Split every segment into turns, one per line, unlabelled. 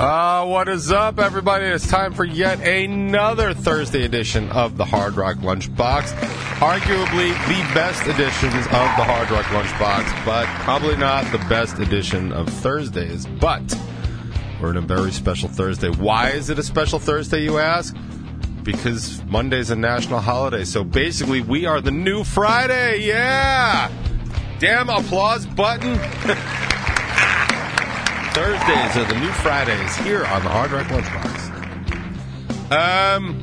Uh, what is up, everybody? It's time for yet another Thursday edition of the Hard Rock Lunchbox. Arguably the best editions of the Hard Rock Lunchbox, but probably not the best edition of Thursdays. But we're in a very special Thursday. Why is it a special Thursday, you ask? Because Monday's a national holiday. So basically, we are the new Friday. Yeah! Damn applause button. Thursdays are the new Fridays here on the Hard Rock Lunchbox. Um,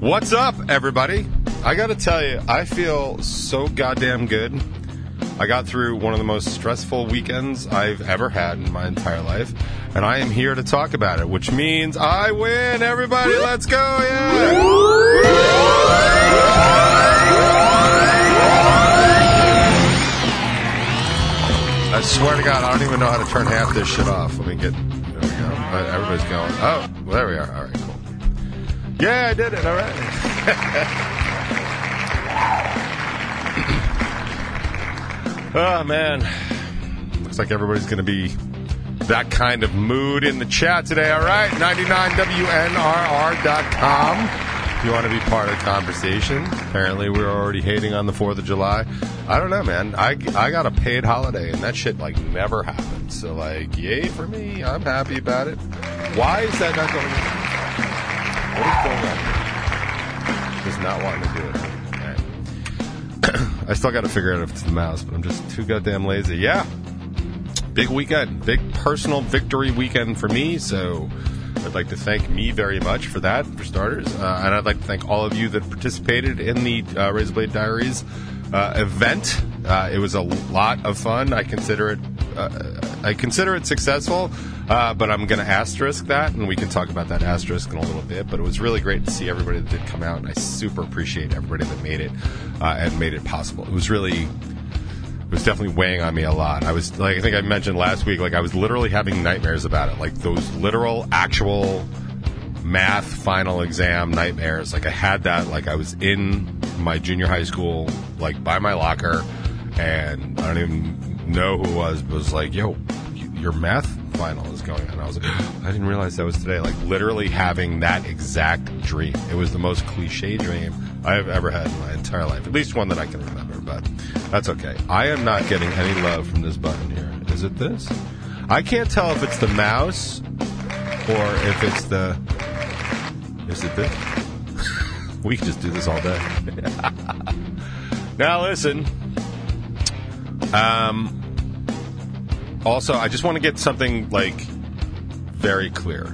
what's up, everybody? I got to tell you, I feel so goddamn good. I got through one of the most stressful weekends I've ever had in my entire life, and I am here to talk about it, which means I win. Everybody, let's go! Yeah! I swear to God, I don't even know how to turn half this shit off. Let me get. There we go. Right, Everybody's going. Oh, well, there we are. All right, cool. Yeah, I did it. All right. oh man, looks like everybody's going to be that kind of mood in the chat today. All right, 99WNRR.com. You want to be part of the conversation, apparently we're already hating on the 4th of July. I don't know, man. I, I got a paid holiday, and that shit, like, never happened. So, like, yay for me. I'm happy about it. Why is that not going on? What is going on? Just not wanting to do it. I still got to figure out if it's the mouse, but I'm just too goddamn lazy. Yeah. Big weekend. Big personal victory weekend for me. So I'd like to thank me very much for that, for starters. Uh, and I'd like to thank all of you that participated in the uh, Razorblade Diaries uh, event. Uh, it was a lot of fun. I consider it. Uh, I consider it successful, uh, but I'm going to asterisk that, and we can talk about that asterisk in a little bit. But it was really great to see everybody that did come out, and I super appreciate everybody that made it and made it possible. It was really was definitely weighing on me a lot. I was like I think I mentioned last week, like I was literally having nightmares about it, like those literal, actual math final exam nightmares. Like I had that, like I was in my junior high school, like by my locker, and I don't even know who it was, but was like, "Yo, your math final is going on." I was like, I didn't realize that was today. Like literally having that exact dream. It was the most cliche dream I have ever had in my entire life, at least one that I can remember. But that's okay. I am not getting any love from this button here. Is it this? I can't tell if it's the mouse or if it's the. Is it this? we can just do this all day. now listen. Um. Also, I just want to get something like very clear.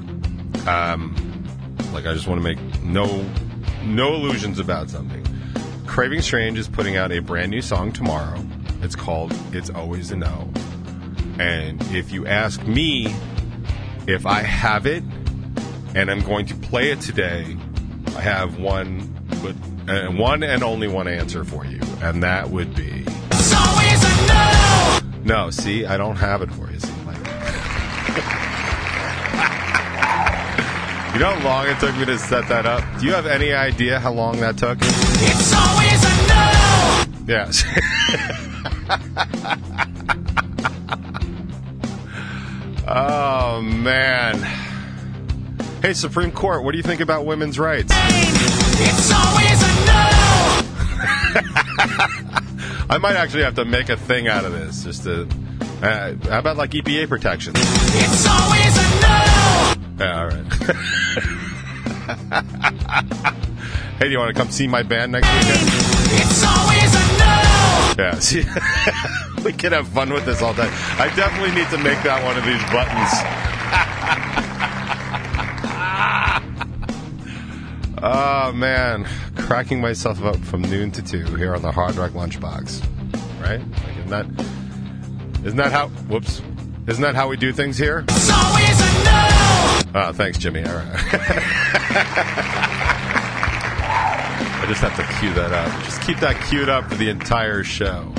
Um, like I just want to make no no illusions about something. Craving Strange is putting out a brand new song tomorrow. It's called It's Always a No. And if you ask me if I have it and I'm going to play it today, I have one but uh, one and only one answer for you, and that would be
no.
See, I don't have it for you. See, like, you know how long it took me to set that up? Do you have any idea how long that took?
It's always a no.
Yes. oh man. Hey, Supreme Court, what do you think about women's rights?
It's always a no.
I might actually have to make a thing out of this, just to. Uh, how about like EPA protection?
It's always a no.
Yeah, all right. hey, do you want to come see my band next weekend?
It's always a no.
Yeah, see, we can have fun with this all day. I definitely need to make that one of these buttons. oh man, cracking myself up from noon to two here on the Hard Rock Lunchbox. Right? Like, isn't that isn't that how? Whoops. Isn't that how we do things here?
It's always a no.
Oh, thanks, Jimmy. All right. I just have to cue that up. Just keep that queued up for the entire show.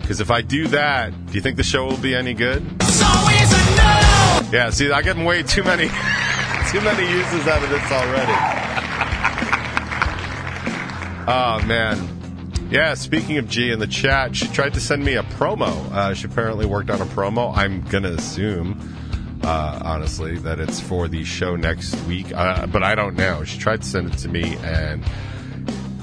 Because if I do that, do you think the show will be any good?
It's always a no.
Yeah, see, I get way too many, too many uses out of this already. Oh man, yeah. Speaking of G in the chat, she tried to send me a promo. Uh, she apparently worked on a promo. I'm gonna assume uh, honestly, that it's for the show next week. Uh, but I don't know. She tried to send it to me, and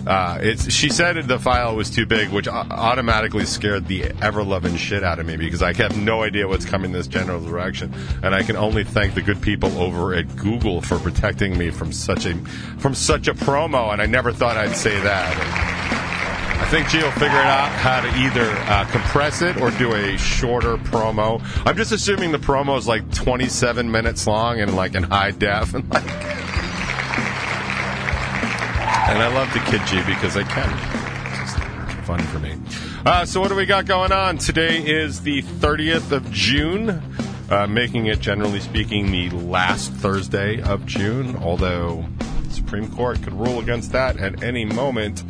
uh, she said the file was too big, which automatically scared the ever loving shit out of me because I have no idea what's coming this general direction, and I can only thank the good people over at Google for protecting me from such a from such a promo. And I never thought I'd say that. I think Gio will figure it out how to either uh, compress it or do a shorter promo. I'm just assuming the promo is like 27 minutes long and like in high def and like. And I love the Kid G because I can. It's just fun for me. Uh, so what do we got going on? Today is the 30th of June, uh, making it generally speaking the last Thursday of June. Although Supreme Court could rule against that at any moment.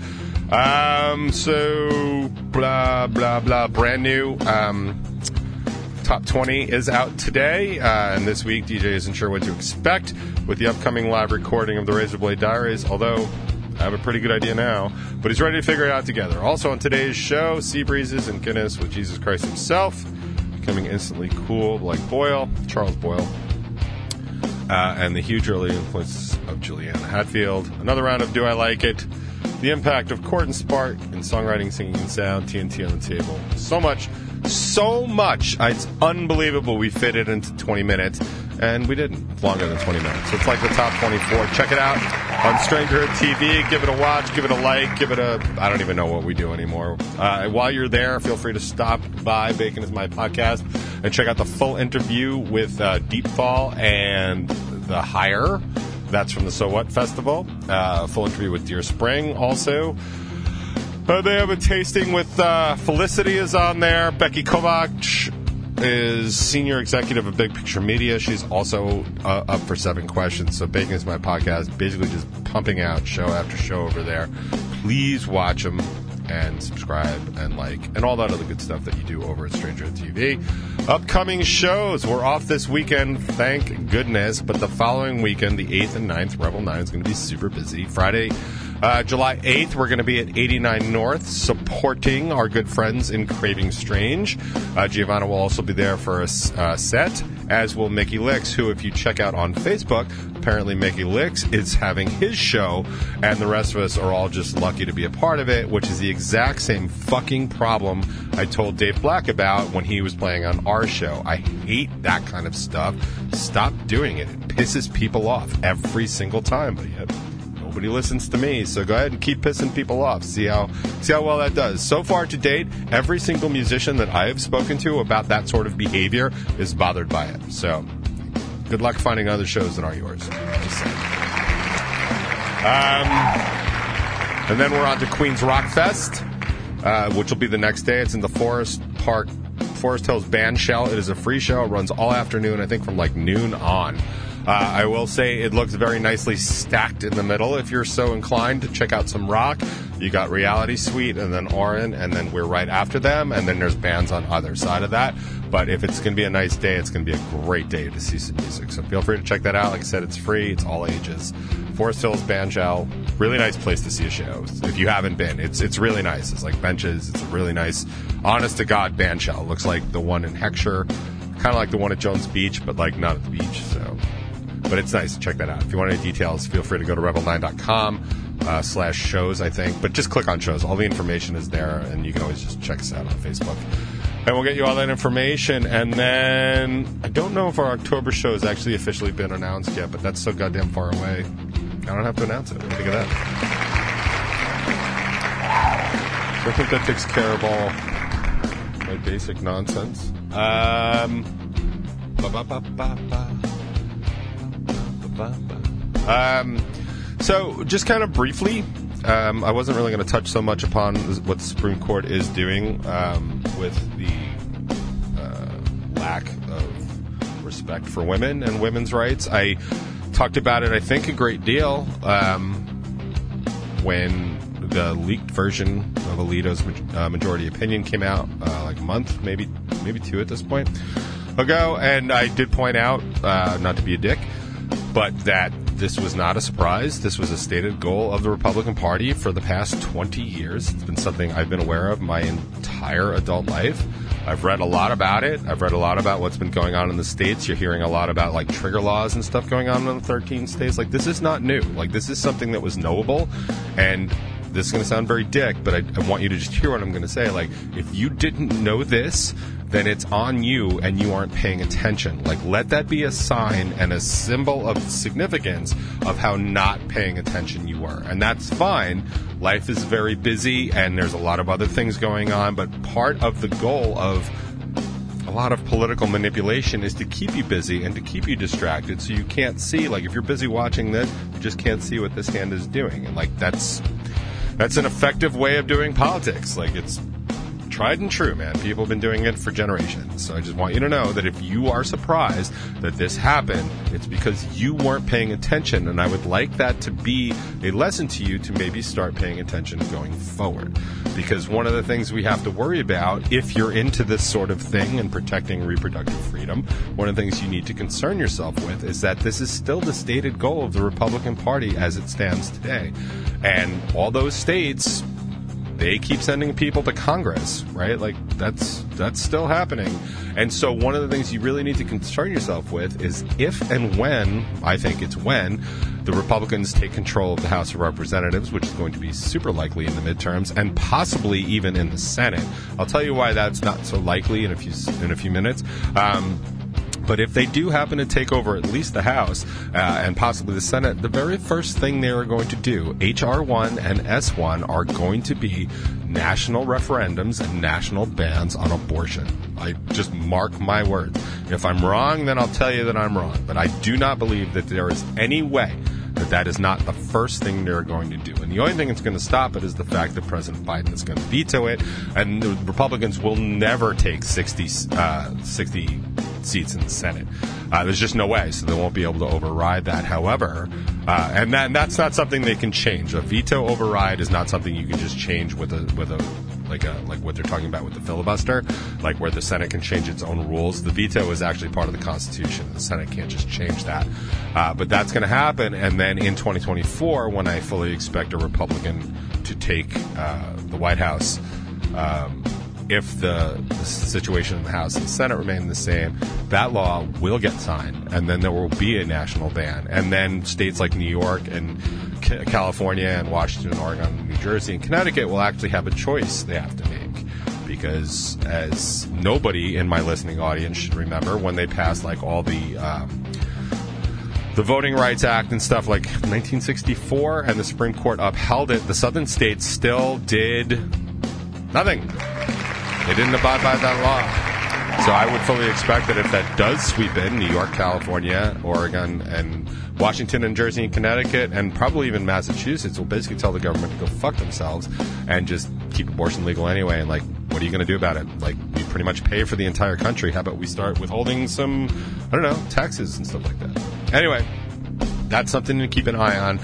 Um, so blah blah blah. Brand new. Um, Top 20 is out today, uh, and this week DJ isn't sure what to expect with the upcoming live recording of the Razorblade Diaries, although I have a pretty good idea now, but he's ready to figure it out together. Also on today's show, Sea Breezes and Guinness with Jesus Christ himself, becoming instantly cool like Boyle, Charles Boyle, uh, and the huge early influence of Juliana Hatfield. Another round of Do I Like It? The impact of Court and Spark in songwriting, singing, and sound. TNT on the table. So much, so much. It's unbelievable we fit it into 20 minutes, and we didn't. Longer than 20 minutes. It's like the top 24. Check it out on Stranger TV. Give it a watch. Give it a like. Give it a. I don't even know what we do anymore. Uh, while you're there, feel free to stop by Bacon is My Podcast and check out the full interview with uh, Deepfall and The Hire. That's from the So What Festival. Uh, full interview with Deer Spring also. Uh, they have a tasting with uh, Felicity is on there. Becky Kovac is senior executive of Big Picture Media. She's also uh, up for seven questions. So Bacon is my podcast, basically just pumping out show after show over there. Please watch them and subscribe and like and all that other good stuff that you do over at Stranger TV. Upcoming shows. We're off this weekend, thank goodness. But the following weekend, the 8th and 9th, Rebel 9 is going to be super busy. Friday, uh, July 8th, we're going to be at 89 North supporting our good friends in Craving Strange. Uh, Giovanna will also be there for a uh, set, as will Mickey Licks, who, if you check out on Facebook, apparently Mickey Licks is having his show, and the rest of us are all just lucky to be a part of it, which is the exact same fucking problem I told Dave Black about when he was playing on our show. I hate that kind of stuff. Stop doing it. It pisses people off every single time, but yet nobody listens to me. So go ahead and keep pissing people off. See how see how well that does. So far to date, every single musician that I have spoken to about that sort of behavior is bothered by it. So good luck finding other shows that aren't yours. Um, and then we're on to Queens Rock Fest, uh, which will be the next day. It's in the Forest Park, Forest Hills Band Shell. It is a free show. It runs all afternoon, I think from like noon on. Uh, I will say it looks very nicely stacked in the middle. If you're so inclined to check out some rock, you got Reality Suite and then Orin, and then we're right after them, and then there's bands on either side of that. But if it's going to be a nice day, it's going to be a great day to see some music. So feel free to check that out. Like I said, it's free. It's all ages. Forest Hills Shell, really nice place to see a show. If you haven't been, it's it's really nice. It's like benches. It's a really nice, honest to god shell. Looks like the one in Heckscher, kind of like the one at Jones Beach, but like not at the beach. So but it's nice. To check that out. If you want any details, feel free to go to rebel9.com uh, slash shows, I think. But just click on shows. All the information is there, and you can always just check us out on Facebook. And we'll get you all that information. And then I don't know if our October show has actually officially been announced yet, but that's so goddamn far away. I don't have to announce it. Think of that? So I think that takes care of all my basic nonsense. Um, ba-ba-ba-ba-ba. Um, so, just kind of briefly, um, I wasn't really going to touch so much upon what the Supreme Court is doing um, with the uh, lack of respect for women and women's rights. I talked about it, I think, a great deal um, when the leaked version of Alito's uh, majority opinion came out, uh, like a month, maybe maybe two at this point ago, and I did point out, uh, not to be a dick, but that this was not a surprise. This was a stated goal of the Republican Party for the past 20 years. It's been something I've been aware of my entire adult life. I've read a lot about it. I've read a lot about what's been going on in the states. You're hearing a lot about like trigger laws and stuff going on in the 13 states. Like this is not new. Like this is something that was knowable, and this is going to sound very dick, but I, I want you to just hear what I'm going to say. Like if you didn't know this, then it's on you and you aren't paying attention. Like, let that be a sign and a symbol of significance of how not paying attention you were. And that's fine. Life is very busy and there's a lot of other things going on, but part of the goal of a lot of political manipulation is to keep you busy and to keep you distracted so you can't see like if you're busy watching this you just can't see what this hand is doing and like that's that's an effective way of doing politics like it's tried and true, man. People have been doing it for generations. So I just want you to know that if you are surprised that this happened, it's because you weren't paying attention. And I would like that to be a lesson to you to maybe start paying attention going forward. Because one of the things we have to worry about if you're into this sort of thing and protecting reproductive freedom, one of the things you need to concern yourself with is that this is still the stated goal of the Republican Party as it stands today. And all those states they keep sending people to Congress, right? Like that's that's still happening. And so one of the things you really need to concern yourself with is if and when, I think it's when, the Republicans take control of the House of Representatives, which is going to be super likely in the midterms and possibly even in the Senate. I'll tell you why that's not so likely in a few in a few minutes. Um, but if they do happen to take over at least the House uh, and possibly the Senate, the very first thing they are going to do, H.R. 1 and S 1, are going to be national referendums and national bans on abortion. I just mark my words. If I'm wrong, then I'll tell you that I'm wrong. But I do not believe that there is any way that that is not the first thing they're going to do. And the only thing that's going to stop it is the fact that President Biden is going to veto it, and the Republicans will never take 60, uh, 60 seats in the Senate. Uh, there's just no way, so they won't be able to override that. However, uh, and, that, and that's not something they can change. A veto override is not something you can just change with a with a like a like what they're talking about with the filibuster, like where the Senate can change its own rules. The veto is actually part of the Constitution. The Senate can't just change that. Uh, but that's going to happen, and then in 2024, when I fully expect a Republican to take uh, the White House. Um, if the, situation in the House and Senate remain the same, that law will get signed, and then there will be a national ban. And then states like New York and California and Washington, and Oregon, and New Jersey, and Connecticut will actually have a choice they have to make. Because, as nobody in my listening audience should remember, when they passed like all the um, the Voting Rights Act and stuff like 1964, and the Supreme Court upheld it, the southern states still did nothing. They didn't abide by that law. So I would fully expect that if that does sweep in New York, California, Oregon, and Washington and Jersey and Connecticut, and probably even Massachusetts, will basically tell the government to go fuck themselves and just keep abortion legal anyway. And like, what are you going to do about it? Like, we pretty much pay for the entire country. How about we start withholding some, I don't know, taxes and stuff like that? Anyway, that's something to keep an eye on.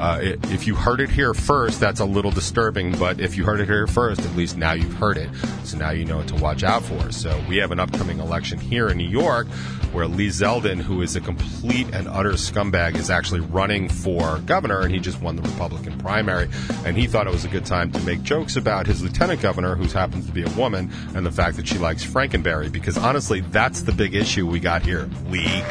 Uh, if you heard it here first, that's a little disturbing, but if you heard it here first, at least now you've heard it. So now you know what to watch out for. So we have an upcoming election here in New York where Lee Zeldin, who is a complete and utter scumbag, is actually running for governor, and he just won the Republican primary. And he thought it was a good time to make jokes about his lieutenant governor, who happens to be a woman, and the fact that she likes Frankenberry, because honestly, that's the big issue we got here, Lee.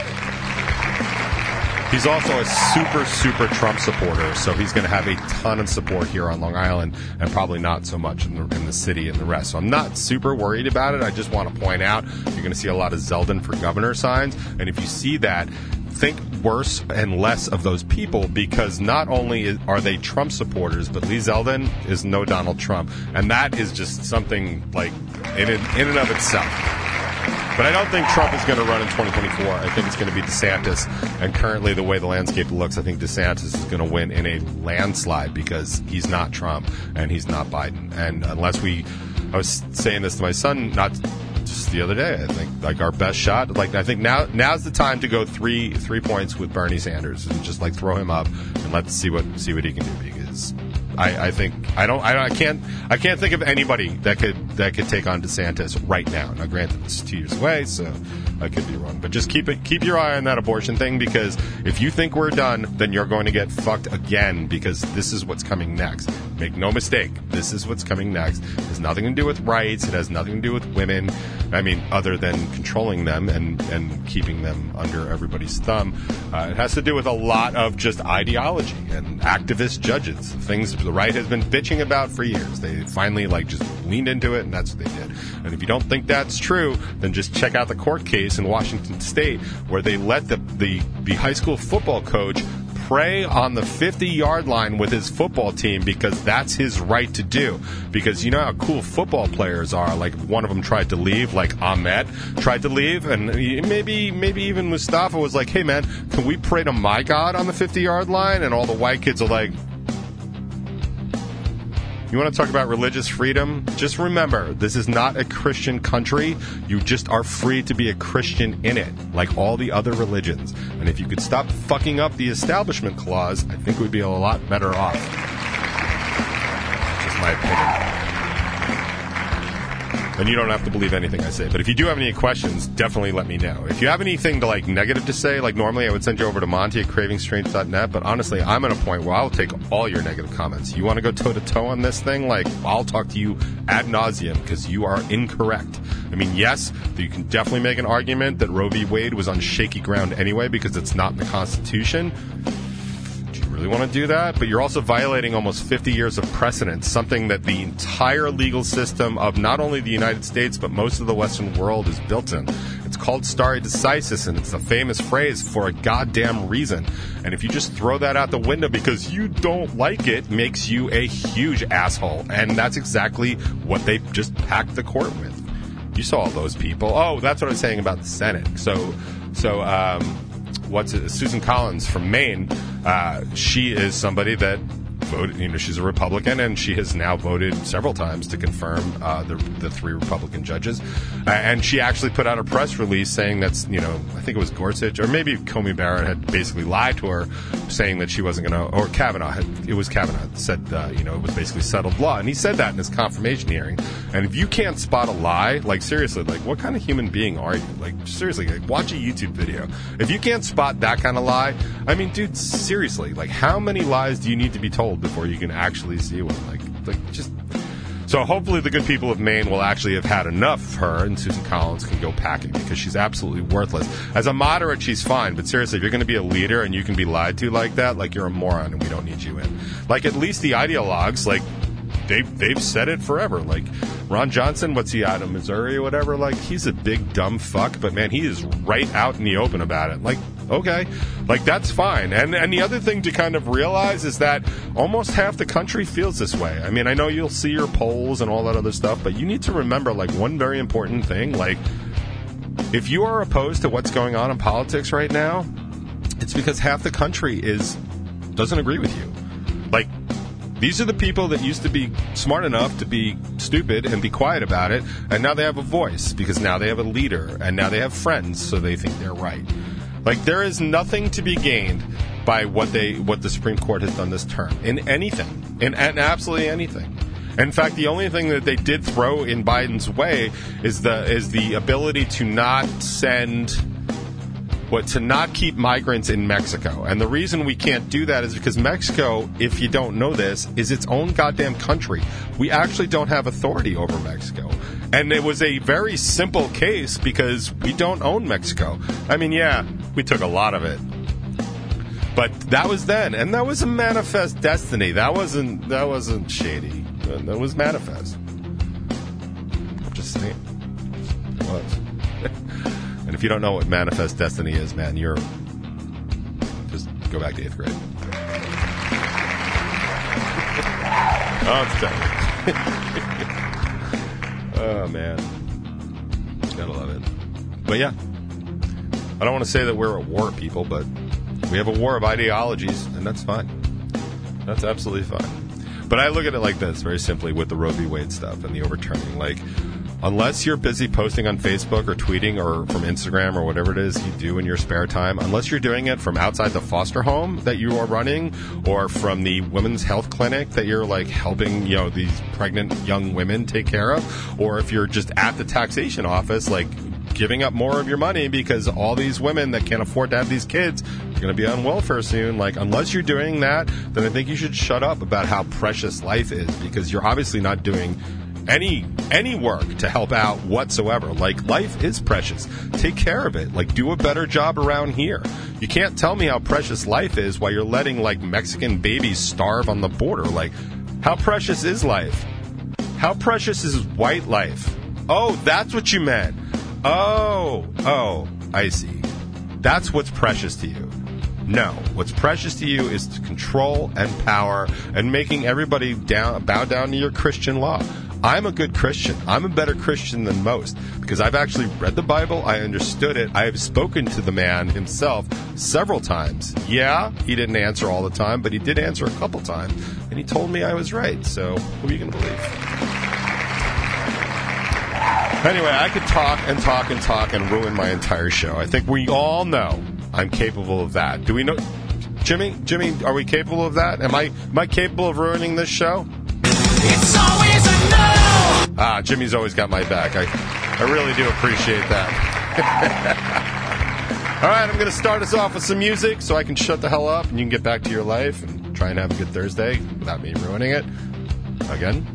He's also a super, super Trump supporter, so he's going to have a ton of support here on Long Island, and probably not so much in the, in the city and the rest. So I'm not super worried about it. I just want to point out you're going to see a lot of Zeldin for governor signs, and if you see that, think worse and less of those people because not only are they Trump supporters, but Lee Zeldin is no Donald Trump, and that is just something like in in and of itself. But I don't think Trump is going to run in 2024. I think it's going to be DeSantis. And currently, the way the landscape looks, I think DeSantis is going to win in a landslide because he's not Trump and he's not Biden. And unless we, I was saying this to my son not just the other day. I think like our best shot. Like I think now now's the time to go three three points with Bernie Sanders and just like throw him up and let's see what see what he can do because I, I think I don't, I don't I can't I can't think of anybody that could that could take on DeSantis right now. Now, granted, it's two years away, so I could be wrong. But just keep it keep your eye on that abortion thing because if you think we're done, then you're going to get fucked again because this is what's coming next. Make no mistake, this is what's coming next. It has nothing to do with rights. It has nothing to do with women. I mean, other than controlling them and, and keeping them under everybody's thumb. Uh, it has to do with a lot of just ideology and activist judges. Things the right has been bitching about for years. They finally like just leaned into it and that's what they did. And if you don't think that's true, then just check out the court case in Washington State where they let the, the, the high school football coach pray on the 50 yard line with his football team because that's his right to do. Because you know how cool football players are. Like one of them tried to leave, like Ahmed tried to leave, and maybe maybe even Mustafa was like, "Hey man, can we pray to my God on the 50 yard line?" And all the white kids are like, you want to talk about religious freedom? Just remember, this is not a Christian country. You just are free to be a Christian in it, like all the other religions. And if you could stop fucking up the establishment clause, I think we'd be a lot better off. Just my opinion. And you don't have to believe anything I say. But if you do have any questions, definitely let me know. If you have anything to like negative to say, like normally I would send you over to Monty at cravingstrange.net. But honestly, I'm at a point where I'll take all your negative comments. You want to go toe to toe on this thing? Like, I'll talk to you ad nauseum because you are incorrect. I mean, yes, you can definitely make an argument that Roe v. Wade was on shaky ground anyway because it's not in the Constitution really want to do that, but you're also violating almost 50 years of precedent, something that the entire legal system of not only the United States, but most of the Western world is built in. It's called stare decisis, and it's a famous phrase for a goddamn reason. And if you just throw that out the window because you don't like it, makes you a huge asshole. And that's exactly what they just packed the court with. You saw all those people. Oh, that's what I was saying about the Senate. So, so, um, what's it, Susan Collins from Maine. Uh, she is somebody that You know, she's a Republican, and she has now voted several times to confirm uh, the the three Republican judges. Uh, and she actually put out a press release saying that's you know I think it was Gorsuch or maybe Coney Barrett had basically lied to her, saying that she wasn't going to or Kavanaugh had, it was Kavanaugh said uh, you know it was basically settled law, and he said that in his confirmation hearing. And if you can't spot a lie, like seriously, like what kind of human being are you? Like seriously, like, watch a YouTube video. If you can't spot that kind of lie, I mean, dude, seriously, like how many lies do you need to be told before you can actually see one? Like, like just. So hopefully the good people of Maine will actually have had enough of her, and Susan Collins can go packing because she's absolutely worthless. As a moderate, she's fine, but seriously, if you're going to be a leader and you can be lied to like that, like you're a moron, and we don't need you in. Like at least the ideologues, like they've they've said it forever. Like Ron Johnson, what's he out of Missouri or whatever? Like he's a big dumb fuck, but man, he is right out in the open about it. Like okay, like that's fine. And and the other thing to kind of realize is that almost half the country feels this way. I mean, I know you'll see your polls and all that other stuff, but you need to remember like one very important thing, like if you are opposed to what's going on in politics right now, it's because half the country is doesn't agree with you. Like these are the people that used to be smart enough to be stupid and be quiet about it, and now they have a voice because now they have a leader and now they have friends, so they think they're right. Like there is nothing to be gained by what they what the Supreme Court has done this term in anything, in, in absolutely anything. In fact, the only thing that they did throw in Biden's way is the is the ability to not send what to not keep migrants in Mexico. And the reason we can't do that is because Mexico, if you don't know this, is its own goddamn country. We actually don't have authority over Mexico. And it was a very simple case because we don't own Mexico. I mean, yeah, we took a lot of it. But that was then, and that was a manifest destiny. That wasn't that wasn't shady. That was manifest. If you don't know what manifest destiny is, man, you're just go back to eighth grade. oh, oh man, gotta love it. But yeah, I don't want to say that we're at war, people, but we have a war of ideologies, and that's fine. That's absolutely fine. But I look at it like this, very simply, with the Roe v. Wade stuff and the overturning. Like, unless you're busy posting on Facebook or tweeting or from Instagram or whatever it is you do in your spare time, unless you're doing it from outside the foster home that you are running or from the women's health clinic that you're like helping, you know, these pregnant young women take care of, or if you're just at the taxation office, like giving up more of your money because all these women that can't afford to have these kids are going to be on welfare soon. Like, unless you're doing that, then I think you should shut up about how precious life is because you're obviously not doing any any work to help out whatsoever. Like life is precious. Take care of it. Like do a better job around here. You can't tell me how precious life is while you're letting like Mexican babies starve on the border. Like how precious is life? How precious is white life? Oh, that's what you meant. Oh, oh, I see. That's what's precious to you. No, what's precious to you is control and power and making everybody down bow down to your Christian law. I'm a good Christian. I'm a better Christian than most because I've actually read the Bible. I understood it. I have spoken to the man himself several times. Yeah, he didn't answer all the time, but he did answer a couple times. And he told me I was right. So who are you going to believe? Anyway, I could talk and talk and talk and ruin my entire show. I think we all know I'm capable of that. Do we know? Jimmy, Jimmy, are we capable of that? Am I am I capable of ruining this show? Ah, Jimmy's always got my back. I, I really do appreciate that. All right, I'm going to start us off with some music so I can shut the hell up and you can get back to your life and try and have a good Thursday without me ruining it. Again,